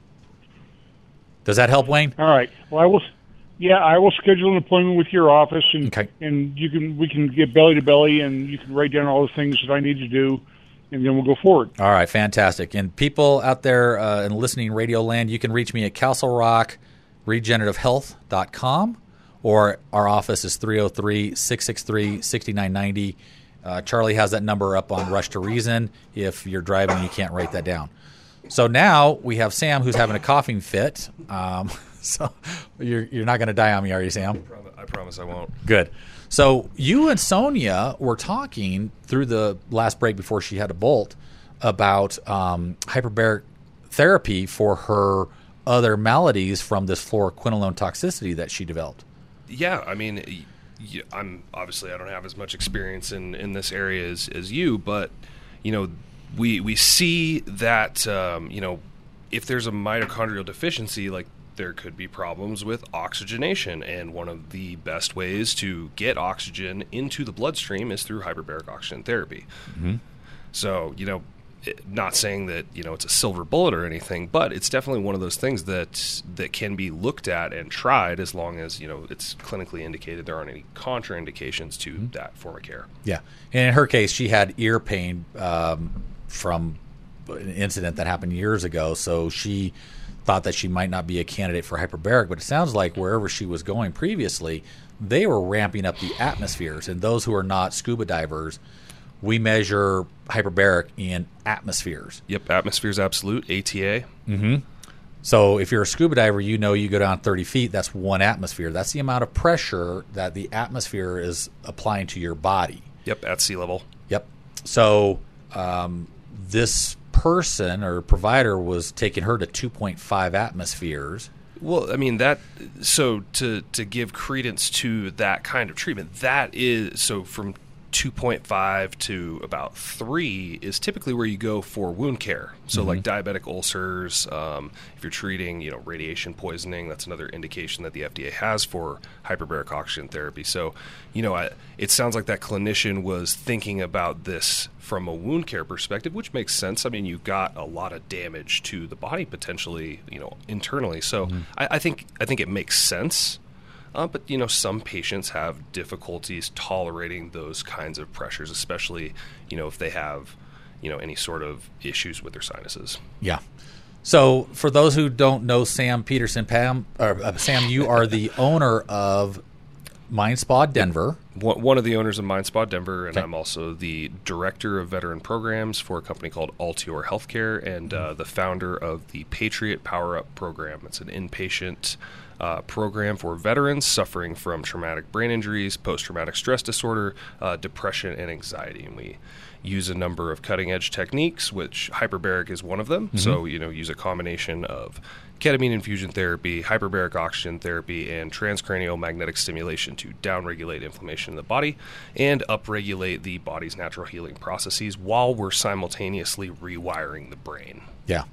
Does that help, Wayne? All right. Well, I will. Yeah, I will schedule an appointment with your office, and and you can we can get belly to belly, and you can write down all the things that I need to do, and then we'll go forward. All right, fantastic. And people out there uh, in listening radio land, you can reach me at castlerockregenerativehealth.com or our office is 303 663 6990. Uh, Charlie has that number up on Rush to Reason if you're driving and you can't write that down. So now we have Sam who's having a coughing fit. Um, so you're, you're not going to die on me, are you, Sam? I promise I won't. Good. So you and Sonia were talking through the last break before she had a bolt about um, hyperbaric therapy for her other maladies from this fluoroquinolone toxicity that she developed. Yeah, I mean, I'm obviously I don't have as much experience in in this area as as you, but you know, we we see that um, you know, if there's a mitochondrial deficiency, like there could be problems with oxygenation, and one of the best ways to get oxygen into the bloodstream is through hyperbaric oxygen therapy. Mhm. So, you know, it- not saying that you know it's a silver bullet or anything, but it's definitely one of those things that that can be looked at and tried as long as you know it's clinically indicated. There aren't any contraindications to that form of care. Yeah. And in her case, she had ear pain um, from an incident that happened years ago. So she thought that she might not be a candidate for hyperbaric. But it sounds like wherever she was going previously, they were ramping up the atmospheres. And those who are not scuba divers we measure hyperbaric in atmospheres. Yep, atmospheres absolute ATA. Mm-hmm. So if you're a scuba diver, you know you go down 30 feet. That's one atmosphere. That's the amount of pressure that the atmosphere is applying to your body. Yep, at sea level. Yep. So um, this person or provider was taking her to 2.5 atmospheres. Well, I mean that. So to to give credence to that kind of treatment, that is so from 2.5 to about 3 is typically where you go for wound care. So, Mhm. like diabetic ulcers, um, if you're treating, you know, radiation poisoning, that's another indication that the FDA has for hyperbaric oxygen therapy. So, you know, I, it sounds like that clinician was thinking about this from a wound care perspective, which makes sense. I mean, you've got a lot of damage to the body potentially, you know, internally. So, I, I think I think it makes sense. Uh, but you know, some patients have difficulties tolerating those kinds of pressures, especially you know if they have you know any sort of issues with their sinuses. Yeah. So for those who don't know Sam Peterson, Pam, or, uh, Sam, you are the owner of Mind Spa Denver. One, of the owners of Mind Spa Denver, and Okay. I'm also the director of veteran programs for a company called Altior Healthcare, and uh, the founder of the Patriot Power Up program. It's an inpatient uh, program for veterans suffering from traumatic brain injuries, post-traumatic stress disorder, uh, depression, and anxiety. And we use a number of cutting-edge techniques, which hyperbaric is one of them. Mhm. So you know, use a combination of ketamine infusion therapy, hyperbaric oxygen therapy, and transcranial magnetic stimulation to downregulate inflammation in the body and upregulate the body's natural healing processes while we're simultaneously rewiring the brain. Yeah.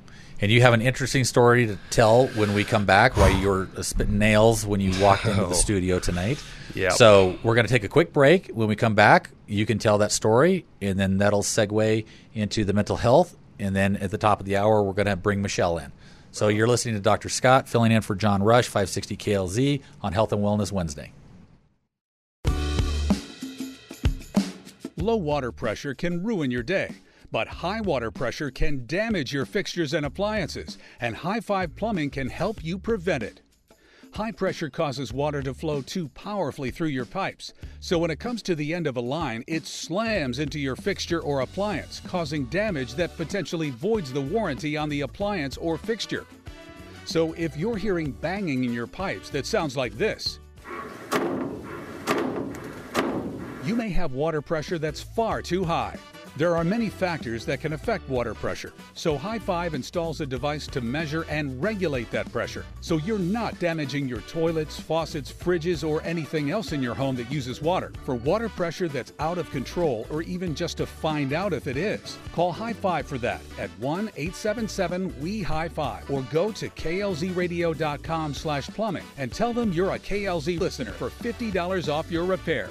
And you have an interesting story to tell when we come back why you were spitting nails when you walked into Oh. the studio tonight. Yeah. So we're going to take a quick break. When we come back, you can tell that story, and then that'll segue into the mental health. And then at the top of the hour, we're going to bring Michelle in. So you're listening to Dr. Scott filling in for John Rush, 560 KLZ on Health and Wellness Wednesday. Low water pressure can ruin your day, but high water pressure can damage your fixtures and appliances, and High Five Plumbing can help you prevent it. High pressure causes water to flow too powerfully through your pipes, so when it comes to the end of a line, it slams into your fixture or appliance, causing damage that potentially voids the warranty on the appliance or fixture. So if you're hearing banging in your pipes that sounds like this, you may have water pressure that's far too high. There are many factors that can affect water pressure, so High Five installs a device to measure and regulate that pressure so you're not damaging your toilets, faucets, fridges, or anything else in your home that uses water. For water pressure that's out of control, or even just to find out if it is, call High Five for that at 1 877 WE High Five or go to klzradio.com slash plumbing and tell them you're a KLZ listener for $50 off your repair.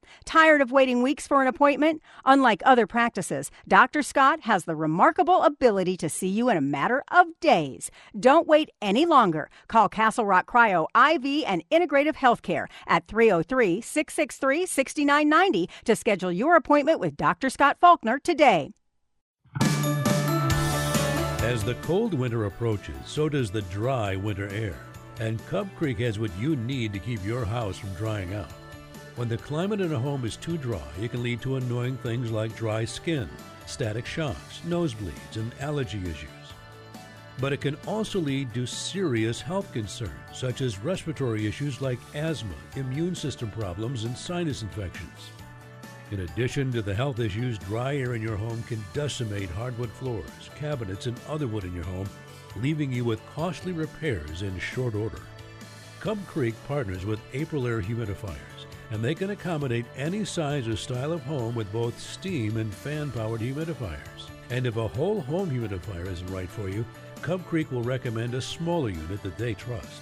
Tired of waiting weeks for an appointment? Unlike other practices, Dr. Scott has the remarkable ability to see you in a matter of days. Don't wait any longer. Call Castle Rock Cryo IV and Integrative Healthcare at 303 663 6990 to schedule your appointment with Dr. Scott Faulkner today. As the cold winter approaches, so does the dry winter air. And Cub Creek has what you need to keep your house from drying out. When the climate in a home is too dry, it can lead to annoying things like dry skin, static shocks, nosebleeds, and allergy issues. But it can also lead to serious health concerns, such as respiratory issues like asthma, immune system problems, and sinus infections. In addition to the health issues, dry air in your home can decimate hardwood floors, cabinets, and other wood in your home leaving you with costly repairs in short order. Cub Creek partners with Aprilaire Humidifiers, and they can accommodate any size or style of home with both steam and fan powered humidifiers. And if a whole home humidifier isn't right for you, Cub Creek will recommend a smaller unit that they trust.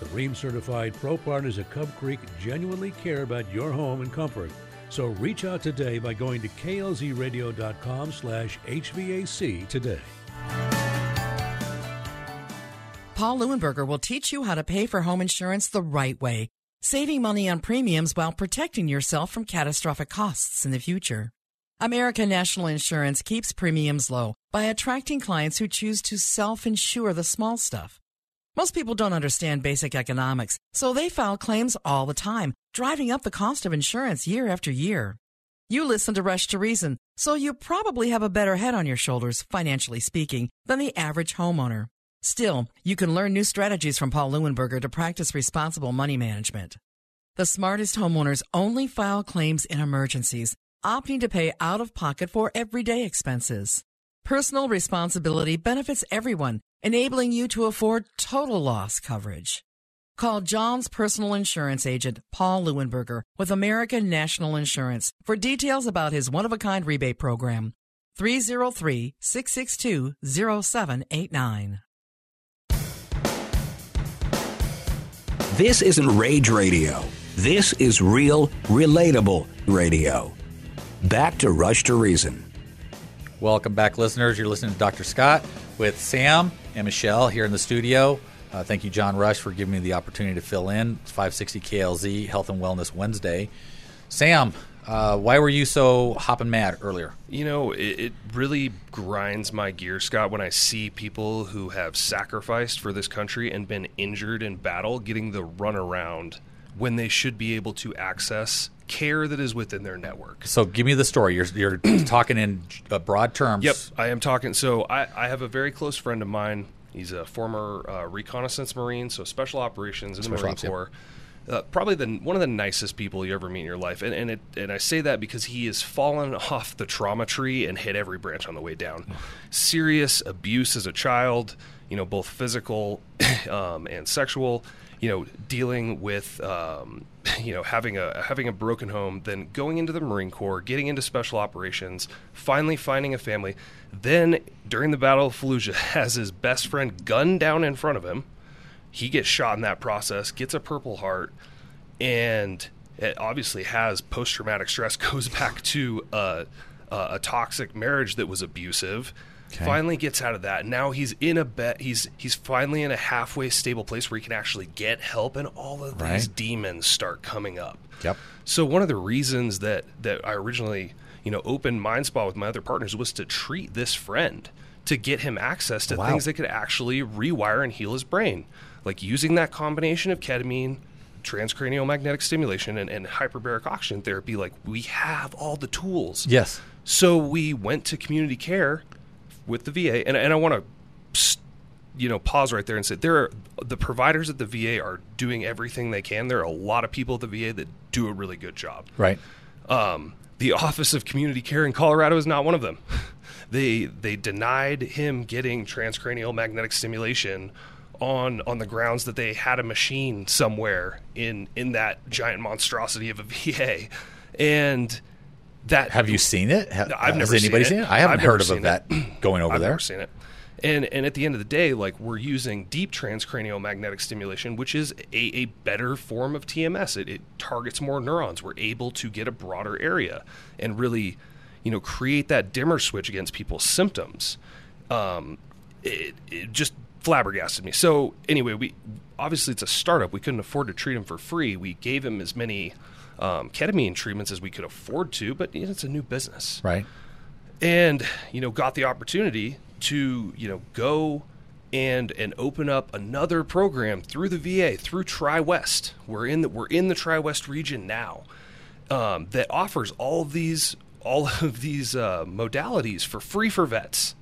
The Rheem certified pro partners at Cub Creek genuinely care about your home and comfort. So reach out today by going to klzradio.com slash HVAC today. Paul Leuenberger will teach you how to pay for home insurance the right way, saving money on premiums while protecting yourself from catastrophic costs in the future. American National Insurance keeps premiums low by attracting clients who choose to self insure the small stuff. Most people don't understand basic economics, so they file claims all the time, driving up the cost of insurance year after year. You listen to Rush to Reason, so you probably have a better head on your shoulders, financially speaking, than the average homeowner. Still, you can learn new strategies from Paul Leuenberger to practice responsible money management. The smartest homeowners only file claims in emergencies, opting to pay out of pocket for everyday expenses. Personal responsibility benefits everyone, enabling you to afford total loss coverage. Call John's personal insurance agent, Paul Leuenberger, with American National Insurance for details about his one of a kind rebate program. 303 662 0789. This isn't rage radio. This is real, relatable radio. Back to Rush to Reason. Welcome back, listeners. You're listening to Dr. Scott with Sam and Michelle here in the studio. Uh, thank you, John Rush, for giving me the opportunity to fill in. It's 560 KLZ Health and Wellness Wednesday. Sam, uh, why were you so hopping mad earlier? You know, it, it really grinds my gear, Scott, when I see people who have sacrificed for this country and been injured in battle getting the runaround when they should be able to access care that is within their network. So, give me the story. You're, you're talking in uh, broad terms. Yep, I am talking. So, I, I have a very close friend of mine. He's a former uh, reconnaissance Marine, so special operations in the Special Marine ops, yep. Uh, probably the one of the nicest people you ever meet in your life, and and, it, and I say that because he has fallen off the trauma tree and hit every branch on the way down. Serious abuse as a child, you know, both physical um, and sexual. You know, dealing with um, you know having a having a broken home, then going into the Marine Corps, getting into special operations, finally finding a family. Then during the Battle of Fallujah, has his best friend gunned down in front of him he gets shot in that process, gets a Purple Heart, and it obviously has post traumatic stress. Goes back to a, a, a toxic marriage that was abusive. Okay. Finally gets out of that. Now he's in a bet. He's he's finally in a halfway stable place where he can actually get help, and all of these demons start coming up. Yep. So one of the reasons that that I originally, you know, opened Mind Spa with my other partners was to treat this friend to get him access to Wow. things that could actually rewire and heal his brain, like using that combination of ketamine, transcranial magnetic stimulation, and, and hyperbaric oxygen therapy. Like we have all the tools. Yes. So we went to community care with the VA, and, and I want to, you know, pause right there and say there are the providers at the VA are doing everything they can. There are a lot of people at the VA that do a really good job. Right. Um, the Office of Community Care in Colorado is not one of them. they they denied him getting transcranial magnetic stimulation on on the grounds that they had a machine somewhere in in that giant monstrosity of a VA, and that Have you seen it? Ha- I've has never anybody seen seen it. it? I haven't I've heard of seen that going over there. I've there. never seen it. And and at the end of the day, like we're using deep transcranial magnetic stimulation, which is a, a better form of TMS. It, it targets more neurons. We're able to get a broader area and really, you know, create that dimmer switch against people's symptoms. Um, it, it just flabbergasted me. So anyway, we obviously it's a startup. We couldn't afford to treat him for free. We gave him as many um, ketamine treatments as we could afford to, but you know, it's a new business Right. and you know got the opportunity to you know go and and open up another program through the VA through TriWest. We're in the we're in the TriWest region now um, that offers all of these all of these uh, modalities for free for vets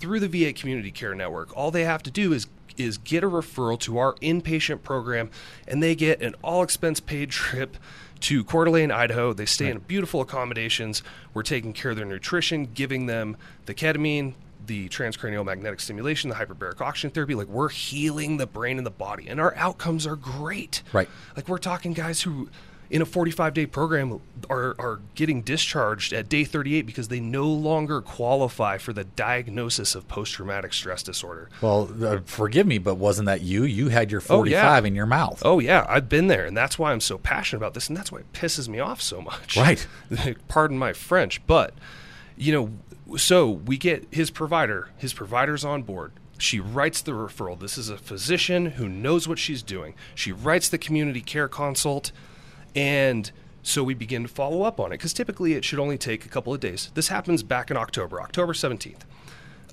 through the VA Community Care Network. All they have to do is is get a referral to our inpatient program, and they get an all expense paid trip to Coeur d'Alene, Idaho. They stay in beautiful accommodations. We're taking care of their nutrition, giving them the ketamine, the transcranial magnetic stimulation, the hyperbaric oxygen therapy. Like we're healing the brain and the body, and our outcomes are great. Right. Like we're talking guys who, in a 45 day program, are are getting discharged at day 38 because they no longer qualify for the diagnosis of post traumatic stress disorder. Well, uh, forgive me, but wasn't that you? You had your Oh, 45 yeah. in your mouth. Oh yeah, I've been there, and that's why I'm so passionate about this, and that's why it pisses me off so much. Right. Pardon my French, but you know, so we get his provider. His provider's on board. She writes the referral. This is a physician who knows what she's doing. She writes the community care consult, and so we begin to follow up on it because typically it should only take a couple of days. This happens back in October, October 17th.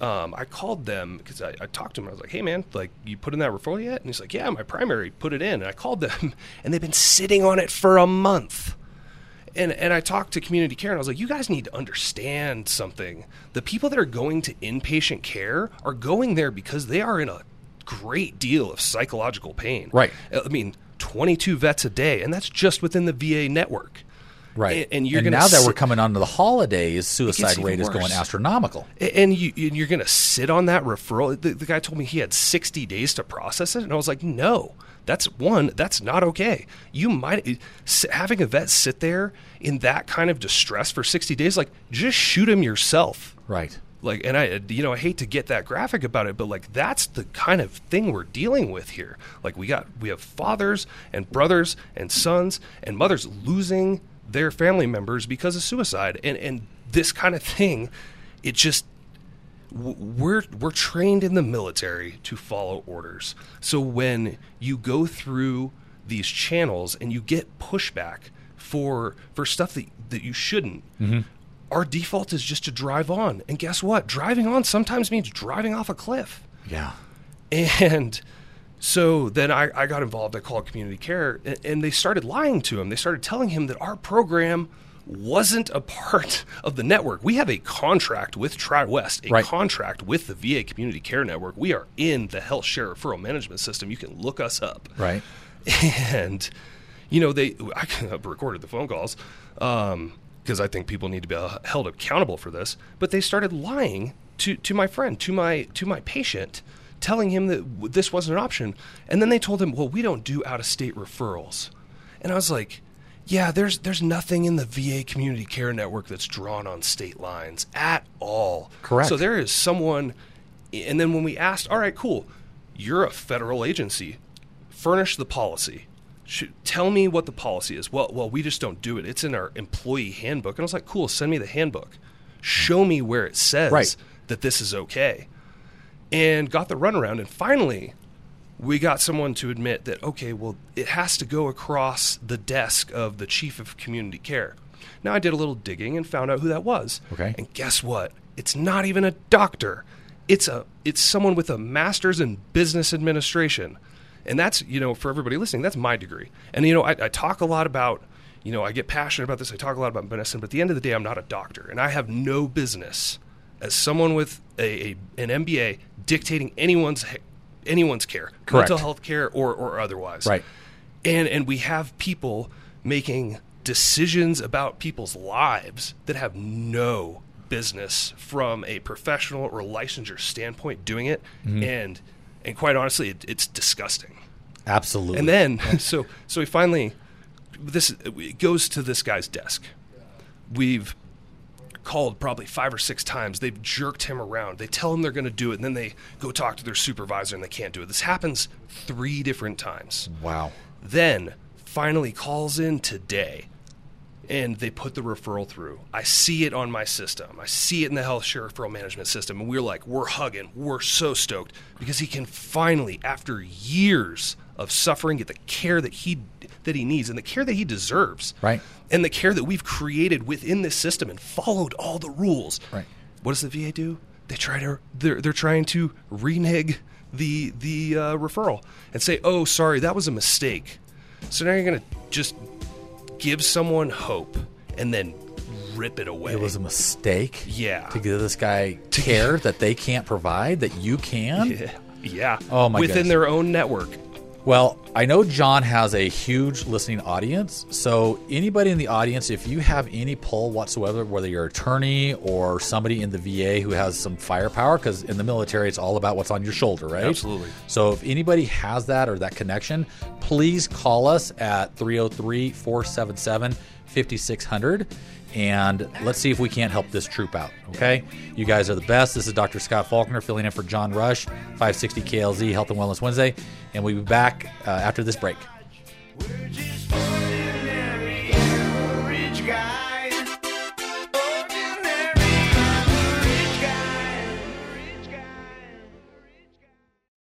Um, I called them because I, I talked to him. I was like, "Hey, man, like you put in that referral yet?" And he's like, "Yeah, my primary put it in." And I called them, and they've been sitting on it for a month. And and I talked to community care, and I was like, "You guys need to understand something. The people that are going to inpatient care are going there because they are in a great deal of psychological pain. Right. I mean, 22 vets a day, and that's just within the VA network. Right. And, and you're and gonna now that we're coming onto the holidays, suicide rate is going astronomical. And you, and you're going to sit on that referral. The, the guy told me he had 60 days to process it, and I was like, no, that's one, that's not okay. You might having a vet sit there in that kind of distress for 60 days, like just shoot him yourself. Right. Like, and I, you know, I hate to get that graphic about it, but like that's the kind of thing we're dealing with here. Like we got, we have fathers and brothers and sons and mothers losing their family members because of suicide, and and this kind of thing, it just we're we're trained in the military to follow orders. So when you go through these channels and you get pushback for for stuff that that you shouldn't, Mhm. Our default is just to drive on. And guess what? Driving on sometimes means driving off a cliff. Yeah. And so then I, I got involved. I called community care, and, and they started lying to him. They started telling him that our program wasn't a part of the network. We have a contract with TriWest, a Right. contract with the VA Community Care Network. We are in the Health Share Referral Management System. You can look us up. Right. And, you know, they I recorded the phone calls um, because I think people need to be uh, held accountable for this. But they started lying to, to my friend, to my to my patient, telling him that this wasn't an option. And then they told him, "Well, we don't do out of state referrals." And I was like, "Yeah, there's there's nothing in the VA Community Care Network that's drawn on state lines at all." Correct. So there is someone. And then when we asked, "All right, cool, you're a federal agency, furnish the policy." Should, tell me what the policy is. Well, well, we just don't do it. It's in our employee handbook. And I was like, cool, send me the handbook. Show me where it says Right. that this is okay. And got the runaround. And finally, we got someone to admit that, okay, well, it has to go across the desk of the chief of community care. Now, I did a little digging and found out who that was. Okay. And guess what? It's not even a doctor. It's a it's someone with a master's in business administration. And that's, you know, for everybody listening, that's my degree. And you know, I, I talk a lot about, you know, I get passionate about this. I talk a lot about medicine, but at the end of the day, I'm not a doctor, and I have no business as someone with a, a an MBA dictating anyone's anyone's care, Correct. mental health care or or otherwise. Right. And and we have people making decisions about people's lives that have no business from a professional or licensure standpoint doing it Mhm. and and quite honestly it, it's disgusting. Absolutely. and then so so we finally this it goes to this guy's desk. We've called probably five or six times. They've jerked him around. They tell him they're going to do it and then they go talk to their supervisor and they can't do it. This happens three different times. Wow. then finally calls in today and they put the referral through. I see it on my system. I see it in the health share referral management system. And we're like, we're hugging. We're so stoked because he can finally, after years of suffering, get the care that he that he needs and the care that he deserves. Right. And the care that we've created within this system and followed all the rules. Right. What does the VA do? They try to they're they're trying to renege the the uh, referral and say, "Oh, sorry, that was a mistake." So now you're going to just give someone hope and then rip it away. It was a mistake. Yeah. To give this guy care that they can't provide that you can. Yeah. Yeah. Oh my Within their own network. Well, I know John has a huge listening audience. So, anybody in the audience, if you have any pull whatsoever, whether you're an attorney or somebody in the VA who has some firepower, because in the military, it's all about what's on your shoulder, right? Absolutely. So, if anybody has that or that connection, please call us at 303 477 5600 and let's see if we can't help this troop out. Okay, you guys are the best. This is Dr. Scott Faulkner filling in for John Rush, 560 KLZ Health and Wellness Wednesday, and we'll be back uh, after this break.